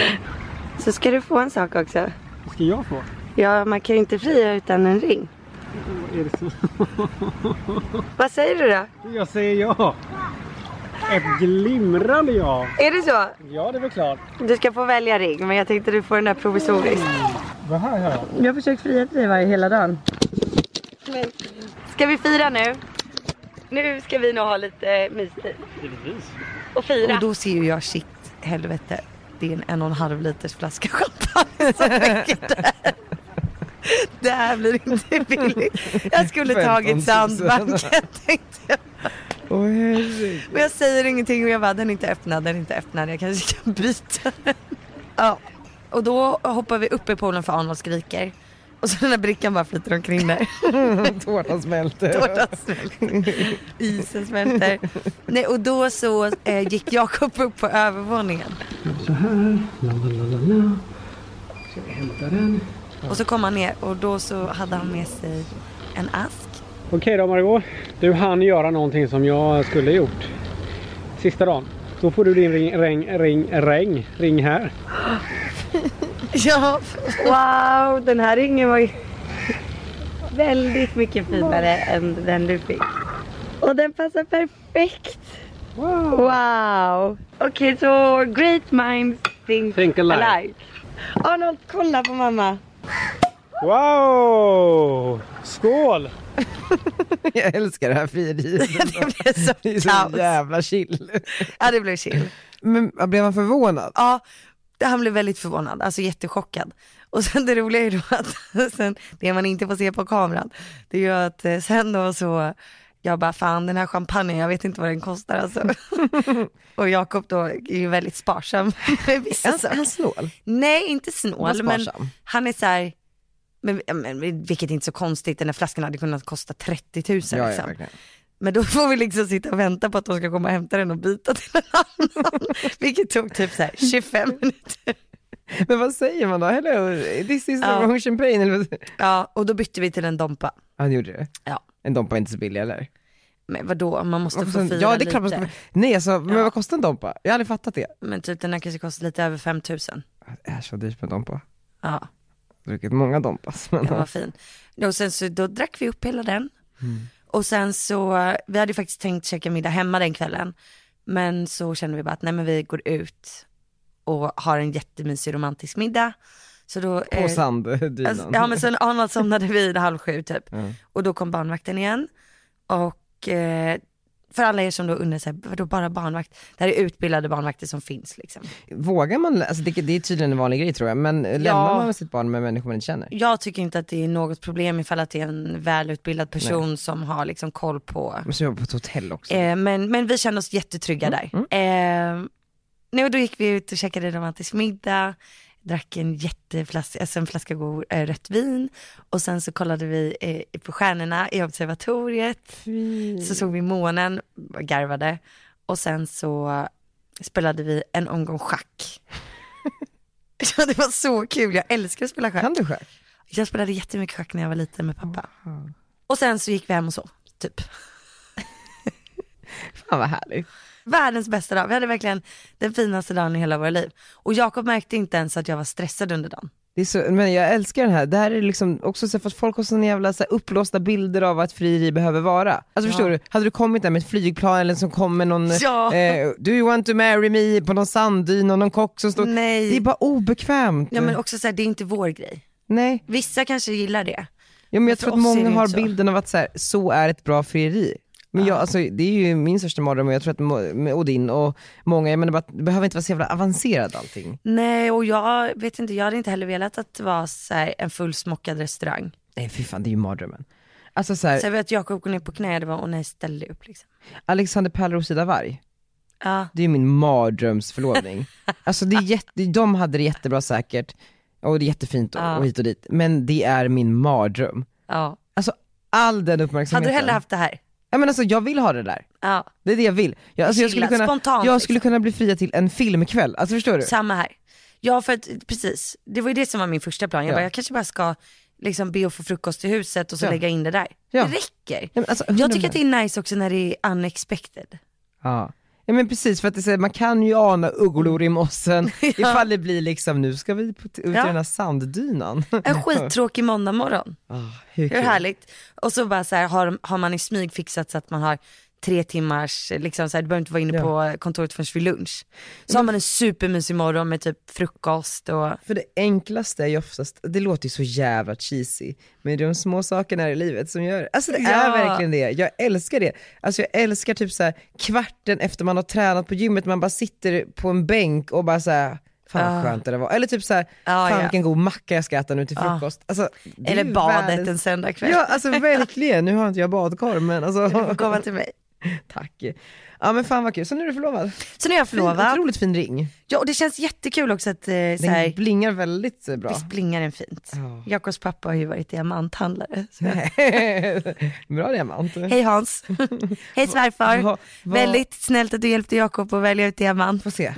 S2: Så ska du få en sak också.
S5: Vad ska jag få?
S2: Ja man kan ju inte fria utan en ring.
S5: Är det så?
S2: Vad säger du då?
S5: Jag säger ja! Ett glimrande ja!
S2: Är det så?
S5: Ja, det är väl klart.
S2: Du ska få välja ring men jag tänkte du får den här provisoriskt.
S5: Vad här har jag?
S2: Jag har försökt fria till dig varje hela dagen. Ska vi fira nu? Nu ska vi nog ha lite mystid.
S5: Givetvis.
S2: Och fira. Och då ser ju jag shit, helvete. Det är en en och en halv liters flaska champagne som ligger där. Det här blir inte billigt. Jag skulle
S1: 15 000.
S2: tagit Sandbanken tänkte jag.
S1: Herregud.
S2: Men jag säger ingenting och jag bara den är inte öppnad, den är inte öppnad. Jag kanske kan byta den. Ja. Och då hoppar vi upp i poolen för Arnold skriker. Och så den där brickan bara flyter omkring där.
S1: Tårtan smälter.
S2: Tårtan smälter. Isen smälter. Nej, och då så eh, gick Jakob upp på övervåningen.
S5: Så här. La, la, la, la, la. Ska vi hämta den?
S2: Och så kom han ner och då så hade han med sig en ask.
S5: Okej då Margot. Du hann göra någonting som jag skulle gjort. Sista dagen. Då får du din ring, ring, ring, ring, ring här.
S2: Ja, wow, den här ringen var ju väldigt mycket finare än den du fick. Och den passar perfekt.
S5: Wow!
S2: Wow. Okej, så great minds think,
S5: Think alike.
S2: alike. Arnold, kolla på mamma.
S5: Wow! Skål!
S1: Jag älskar det här frieriet.
S2: Det blev så
S1: Det är
S2: kaos.
S1: så jävla chill.
S2: Ja, det blev chill.
S1: Men blev han förvånad?
S2: Ja, han blev väldigt förvånad, alltså jättechockad. Och sen det roliga är ju då att, sen, det man inte får se på kameran, det är ju att eh, sen då så, jag bara fan den här champagnen, jag vet inte vad den kostar alltså. och Jakob då är ju väldigt sparsam med
S1: Är
S2: vissa
S1: han, är han snål?
S2: Nej, inte snål, men han är så här, men, men, vilket är inte så konstigt, den här flaskan hade kunnat kosta 30 000
S1: Ja, ja,
S2: liksom. Men då får vi liksom sitta och vänta på att de ska komma och hämta den och byta till en annan. Vilket tog typ så här 25 minuter.
S1: Men vad säger man då? Hello, this is
S2: Ja.
S1: wrong champagne. Eller vad-
S2: Ja, och då bytte vi till en Dompa.
S1: Han gjorde det?
S2: Ja.
S1: En Dompa är inte så billig eller?
S2: Men vadå, man måste få fira
S1: ja det är klart man ska, nej alltså, men
S2: Ja.
S1: vad kostar en Dompa? Jag har aldrig fattat det.
S2: Men typ den här kanske kostar lite över 5000.
S1: Det är så dyrt med Dompa.
S2: Ja,
S1: druckit många Dompas. Men
S2: den var fin. Och sen så då drack vi upp hela den. Och sen så, vi hade ju faktiskt tänkt käka middag hemma den kvällen. Men så kände vi bara att nej men vi går ut och har en jättemysig romantisk middag. Så då,
S1: på
S2: eh,
S1: sanddynan.
S2: Alltså, ja men sen Arnold somnade vid halv sju typ.
S1: Ja.
S2: Och då kom barnvakten igen. Och eh, för alla er som då undrar så här, vadå bara barnvakt? Det här är utbildade barnvakter som finns liksom.
S1: Vågar man, alltså det, det är tydligen en vanlig grej tror jag, men lämnar man sitt barn med människor man inte känner?
S2: Jag tycker inte att det är något problem ifall att det är en välutbildad person som har liksom koll på.
S1: Man måste jobba på ett hotell också.
S2: Eh, men, men vi kände oss jättetrygga där. Eh, nej, och då gick vi ut och käkade romantisk middag. Drack en jätteflaska, alltså en flaska god eh, rött vin. Och sen så kollade vi eh, på stjärnorna i observatoriet. Så såg vi månen, garvade. Och sen så spelade vi en omgång schack. ja, det var så kul, jag älskar att spela schack.
S1: Kan du schack?
S2: Jag spelade jättemycket schack när jag var liten med pappa. Och sen så gick vi hem och sov, typ.
S1: Fan vad härligt.
S2: Världens bästa dag, vi hade verkligen den finaste dagen i hela våra liv. Och Jakob märkte inte ens att jag var stressad under dagen.
S1: Det är så, men jag älskar den här, det här är liksom också så för att folk har såna jävla så här, upplåsta bilder av vad ett frieri behöver vara. Alltså förstår du, hade du kommit där med ett flygplan eller som kom med någon,
S2: Ja.
S1: eh, do you want to marry me på någon sanddyn och någon kock som står,
S2: Nej.
S1: det är bara obekvämt.
S2: Ja men också så här, det är inte vår grej.
S1: Nej,
S2: Vissa kanske gillar det.
S1: ja, men jag tror att många har bilden av att så, här, så är ett bra frieri. Men jag, alltså, det är ju min största mardröm och jag tror att med Odin och många, jag menar bara, det behöver inte vara så jävla avancerat allting.
S2: Nej och jag vet inte, jag hade inte heller velat att det var så här, en fullsmockad restaurang.
S1: Nej fy fan, det är ju mardrömmen. Alltså så här,
S2: jag vet att Jakob går ner på knä, det var åh nej ställ dig upp liksom.
S1: Alexander Pärleros Ida Warg,
S2: Ja,
S1: det är ju min mardrömsförlovning. alltså det är jätte, de hade det jättebra säkert, och det är jättefint och,
S2: Ja.
S1: och hit och dit, men det är min mardröm.
S2: ja.
S1: Alltså all den
S2: Hade
S1: uppmärksamheten.
S2: du hellre haft det här?
S1: Ja men alltså jag vill ha det där.
S2: Ja,
S1: Det är det jag vill. Jag, alltså, jag, skulle, kunna,
S2: spontant,
S1: jag
S2: liksom.
S1: skulle kunna bli fria till en filmkväll, alltså förstår du?
S2: samma här. Ja för att precis, det var ju det som var min första plan. Jag
S1: Ja.
S2: bara, jag kanske bara ska liksom be att få frukost till huset och så
S1: Ja.
S2: lägga in det där.
S1: Ja.
S2: Det räcker.
S1: Ja, alltså,
S2: Jag tycker att det är nice också när det är unexpected.
S1: Ja. Ja men precis, för att det, säger, man kan ju ana ugglor i mossen ifall det blir liksom, nu ska vi ut i
S2: Ja.
S1: den här sanddynan.
S2: En skittråkig måndag morgon.
S1: Ah, hur
S2: Hur härligt? Och så bara så här, har, har man i smyg fixat så att man har tre timmars, liksom så här, du behöver inte vara inne
S1: Ja.
S2: på kontoret förrän vid lunch. Så har man en supermysig morgon med typ frukost och
S1: För det enklaste är ju oftast, det låter ju så jävla cheesy, men det är de små sakerna i livet som gör Alltså det är
S2: Ja.
S1: verkligen det, jag älskar det. Alltså jag älskar typ så här kvarten efter man har tränat på gymmet, man bara sitter på en bänk och bara så här. Fan vad skönt det var. Eller typ så här,
S2: Ja,
S1: fan
S2: ja.
S1: vilken god macka jag ska äta nu till frukost. Alltså, det är
S2: eller badet
S1: världens-
S2: en söndagkväll.
S1: Ja alltså verkligen, nu har inte jag badkar men
S2: Du får
S1: alltså,
S2: komma till mig.
S1: tack. Ja men fan vad kul, så nu är du förlovad.
S2: Så nu är jag
S1: Fin,
S2: förlovad.
S1: otroligt fin ring.
S2: Ja och det känns jättekul också att eh,
S1: Den
S2: här,
S1: blingar väldigt eh, bra.
S2: visst blingar den fint.
S1: Ja.
S2: Jakobs pappa har ju varit diamanthandlare.
S1: Bra diamant.
S2: Hej Hans. Hej svärfar.
S1: Va- va-
S2: Väldigt snällt att du hjälpte Jakob att välja ut diamant.
S1: Får se,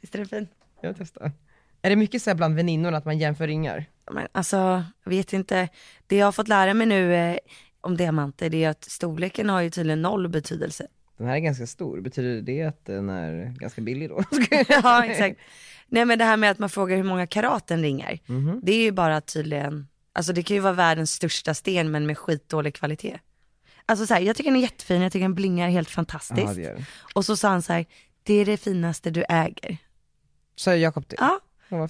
S2: Visst är det fint?
S1: jag testar. Är det mycket så bland väninnorna att man jämför ringar?
S2: Men alltså, jag vet inte. Det jag har fått lära mig nu eh, om diamanter det är att storleken har ju tydligen noll betydelse.
S1: Den här är ganska stor, betyder det att den är ganska billig då?
S2: ja exakt. Nej men det här med att man frågar hur många karat en ring är.
S1: Mhm.
S2: Det är ju bara tydligen, alltså det kan ju vara världens största sten men med skitdålig kvalitet. Alltså så här, jag tycker den är jättefin, jag tycker den blingar helt fantastiskt.
S1: Ja den.
S2: Och så sa han så här, det är det finaste du äger.
S1: Så Jakob det?
S2: Ja,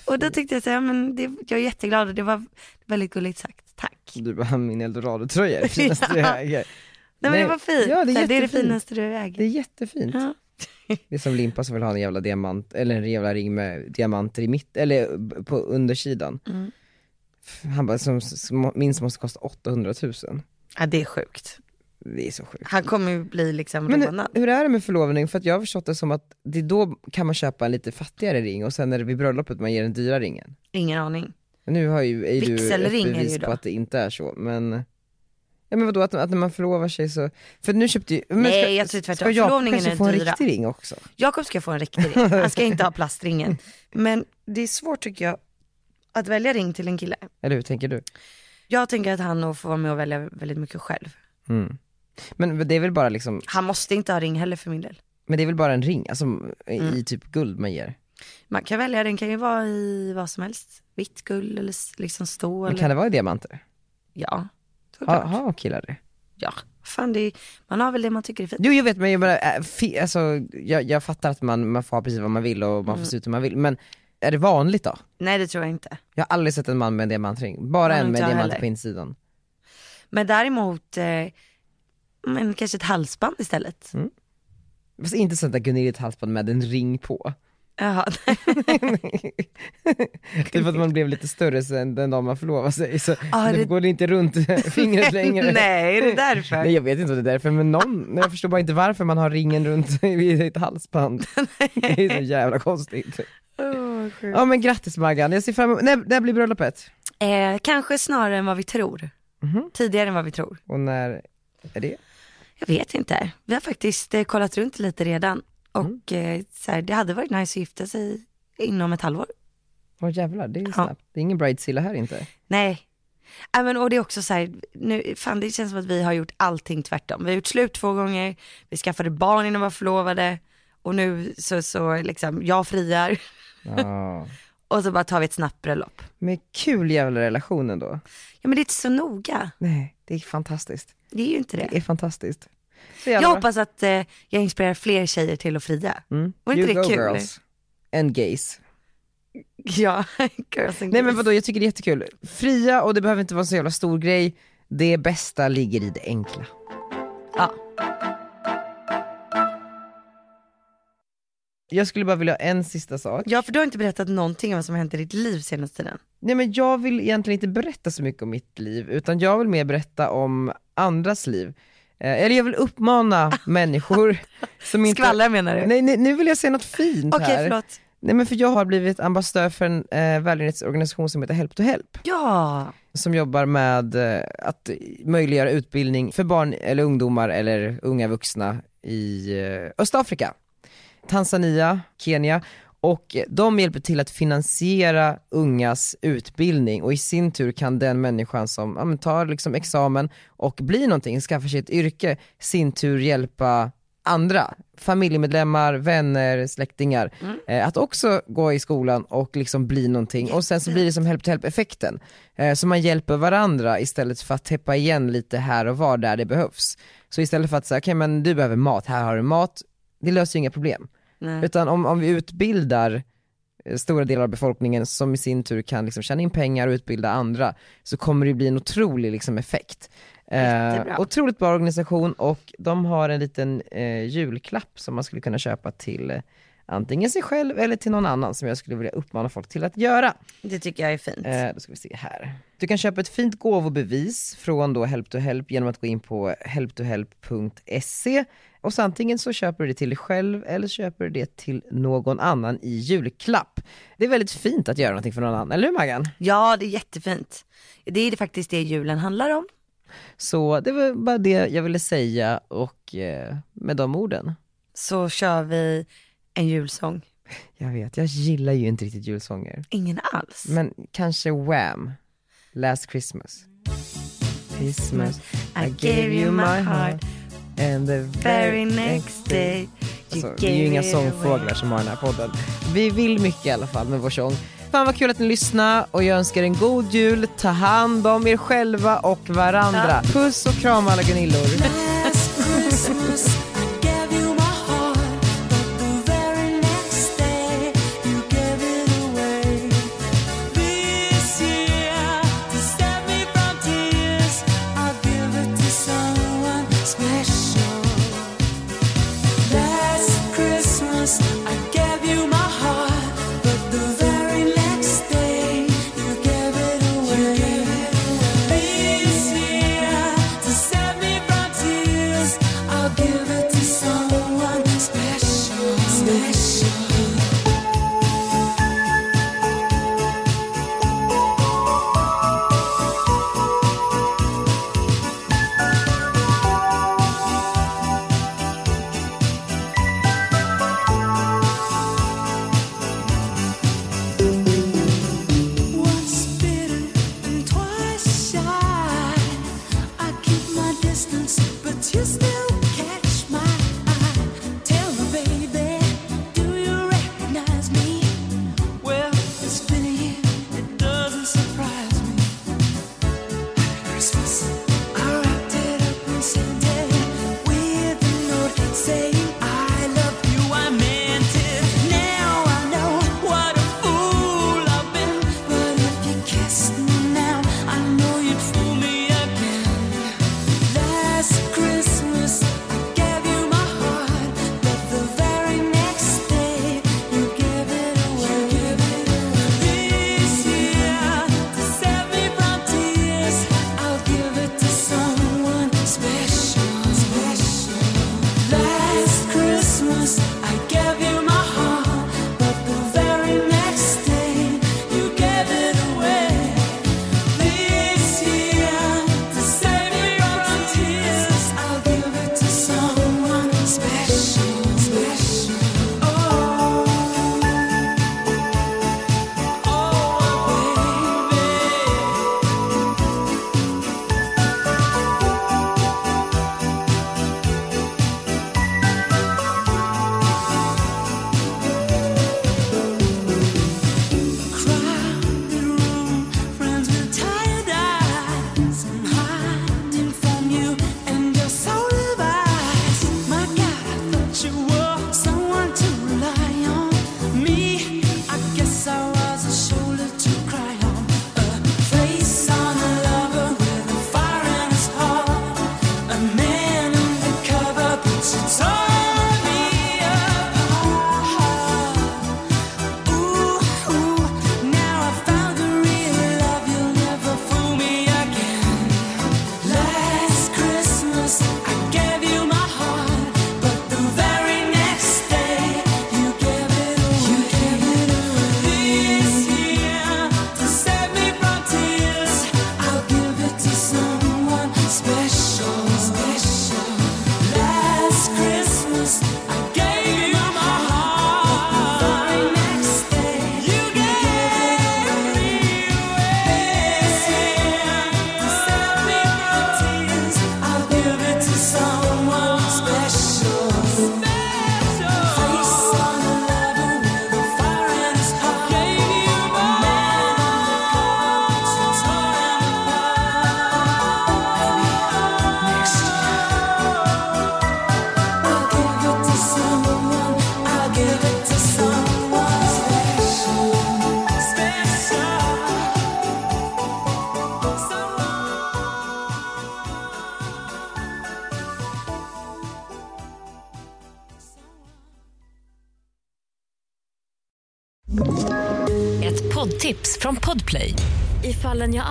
S2: och då tyckte jag så här, men det, jag är jätteglad och det var väldigt gulligt sagt. Tack.
S1: Du bara, min eldorado-tröja är det finaste jag äger.
S2: Nej, men det var fint.
S1: ja, det är
S2: det är det finaste du äger.
S1: Det är jättefint.
S2: Ja.
S1: Det är som Limpa som vill ha en jävla diamant, eller en jävla ring med diamanter i mitt, eller på undersidan.
S2: Mm.
S1: Han bara, som, som minst måste kosta 800 000.
S2: ja, det är sjukt.
S1: Det är så sjukt.
S2: Han kommer ju bli liksom
S1: Men
S2: rånad.
S1: hur, hur är det med förlovning? För att jag har förstått det som att det då kan man köpa en lite fattigare ring och sen är det vid bröllopet man ger den dyra ringen.
S2: Ingen aning.
S1: Nu har ju, är du ett bevis på att det inte är så, men Ja men vadå, att, att när man förlovar sig så, för nu köpte ju, men
S2: Nej,
S1: ska,
S2: jag tror tvärtom.
S1: ska Jakob kanske få en
S2: dyra.
S1: riktig ring också?
S2: Jakob ska få en riktig ring. Han ska inte ha plastringen. Men det är svårt tycker jag att välja ring till en kille.
S1: Eller hur tänker du?
S2: Jag tänker att han nog får vara med och välja väldigt mycket själv.
S1: Mm. Men det är väl bara liksom,
S2: Han måste inte ha ring heller för min del.
S1: men det är väl bara en ring, alltså i
S2: Mm.
S1: typ guld man ger?
S2: Man kan välja, den kan ju vara i vad som helst. Vitt guld eller liksom stål.
S1: Men kan det vara i diamanter?
S2: Ja,
S1: Ha,
S2: såklart.
S1: ha killar det?
S2: Ja, fan det är, man har väl det man tycker är fint.
S1: Jo jag vet men jag, bara, äh, alltså, jag, jag fattar att man, man får ha precis vad man vill och man får
S2: Mm.
S1: se ut hur man vill, men är det vanligt då?
S2: Nej det tror jag inte.
S1: Jag har aldrig sett en man med en diamantring, bara
S2: Ja,
S1: en med
S2: heller.
S1: på insidan.
S2: Men däremot, eh, men kanske ett halsband istället.
S1: Mm. Fast inte sånt där Gunilligt halsband med en ring på.
S2: Jaha,
S1: typ att man blev lite större sen den dagen man förlovade sig, så
S2: Ja,
S1: det
S2: det-
S1: går inte runt fingret längre.
S2: Nej, är det därför?
S1: Nej jag vet inte om det är därför, men någon, jag förstår bara inte varför man har ringen runt vid ett halsband. Det är så jävla konstigt.
S2: Sjukt.
S1: Ja men grattis Maggan, jag ser fram emot, när, när blir bröllopet?
S2: Eh, kanske snarare än vad vi tror.
S1: Mhm.
S2: Tidigare än vad vi tror.
S1: Och när är det?
S2: Jag vet inte. Vi har faktiskt eh, kollat runt lite redan. Och
S1: Mm.
S2: så här, det hade varit nice att gifta sig inom ett halvår.
S1: Åh jävlar, det är ju
S2: Ja.
S1: snabbt. Det är ingen bridezilla här inte.
S2: Nej. Ja, men, och det är också så här, nu, fan det känns som att vi har gjort allting tvärtom. Vi har gjort slut två gånger, vi skaffade barn innan vi var förlovade och nu så, så liksom, jag friar.
S1: Ja.
S2: och så bara tar vi ett snabbt bröllop.
S1: Men kul jävla relation ändå.
S2: Ja men det är inte så noga,
S1: Nej, det är fantastiskt.
S2: det är ju inte det.
S1: Det är fantastiskt.
S2: Jag hoppas att eh, jag inspirerar fler tjejer till att fria.
S1: Mm.
S2: Var inte
S1: You
S2: det kul?
S1: girls. And gays.
S2: Ja, girls and
S1: Nej men
S2: gays.
S1: vadå, jag tycker det är jättekul. Fria och det behöver inte vara en så jävla stor grej. Det bästa ligger i det enkla.
S2: Ja.
S1: Jag skulle bara vilja ha en sista sak.
S2: ja, för du har inte berättat någonting om vad som har hänt i ditt liv senaste tiden.
S1: Nej men jag vill egentligen inte berätta så mycket om mitt liv, utan jag vill mer berätta om andras liv. Eh, eller jag vill uppmana människor som inte...
S2: Skvallrar menar du?
S1: Nej, nej, nu vill jag säga något fint
S2: Okej,
S1: här.
S2: förlåt.
S1: Nej men för jag har blivit ambassadör för en eh, välgörenhetsorganisation som heter Help to Help.
S2: Ja,
S1: som jobbar med eh, att möjliggöra utbildning för barn eller ungdomar eller unga vuxna i eh, Östafrika, Tanzania, Kenya och de hjälper till att finansiera ungas utbildning och i sin tur kan den människan som ja, tar liksom examen och blir någonting, skaffar sig ett yrke, sin tur hjälpa andra, familjemedlemmar, vänner, släktingar, eh, att också gå i skolan och liksom bli någonting och sen så blir det som help to help effekten. Eh, så man hjälper varandra istället för att täppa igen lite här och var där det behövs. Så istället för att säga, okej men du behöver mat, här har du mat, det löser ju inga problem.
S2: Nej.
S1: Utan om, om vi utbildar eh, stora delar av befolkningen som i sin tur kan liksom tjäna in pengar och utbilda andra, så kommer det bli en otrolig liksom effekt. Eh, otroligt bra organisation och de har en liten eh, julklapp som man skulle kunna köpa till eh, antingen sig själv eller till någon annan som jag skulle vilja uppmana folk till att göra.
S2: det tycker jag är fint.
S1: Eh, då ska vi se här. Du kan köpa ett fint gåvobevis från då Help to Help genom att gå in på helptohelp.se och så antingen så köper du det till dig själv eller så köper du det till någon annan i julklapp. Det är väldigt fint att göra någonting för någon annan, eller hur Maggan?
S2: Ja, det är jättefint. Det är det faktiskt det julen handlar om.
S1: Så det var bara det jag ville säga och eh, med de orden.
S2: Så kör vi en julsång.
S1: Jag vet, jag gillar ju inte riktigt julsånger.
S2: Ingen alls.
S1: Men kanske Wham! Last Christmas. Christmas, I gave you my heart and the
S2: Very next day you
S1: Alltså, det är ju inga sångfåglar som har den här podden. Vi vill mycket i alla fall med vår sång. Fan vad kul att ni lyssnade och jag önskar en god jul, ta hand om er själva och varandra. Puss och kram alla Gunillor.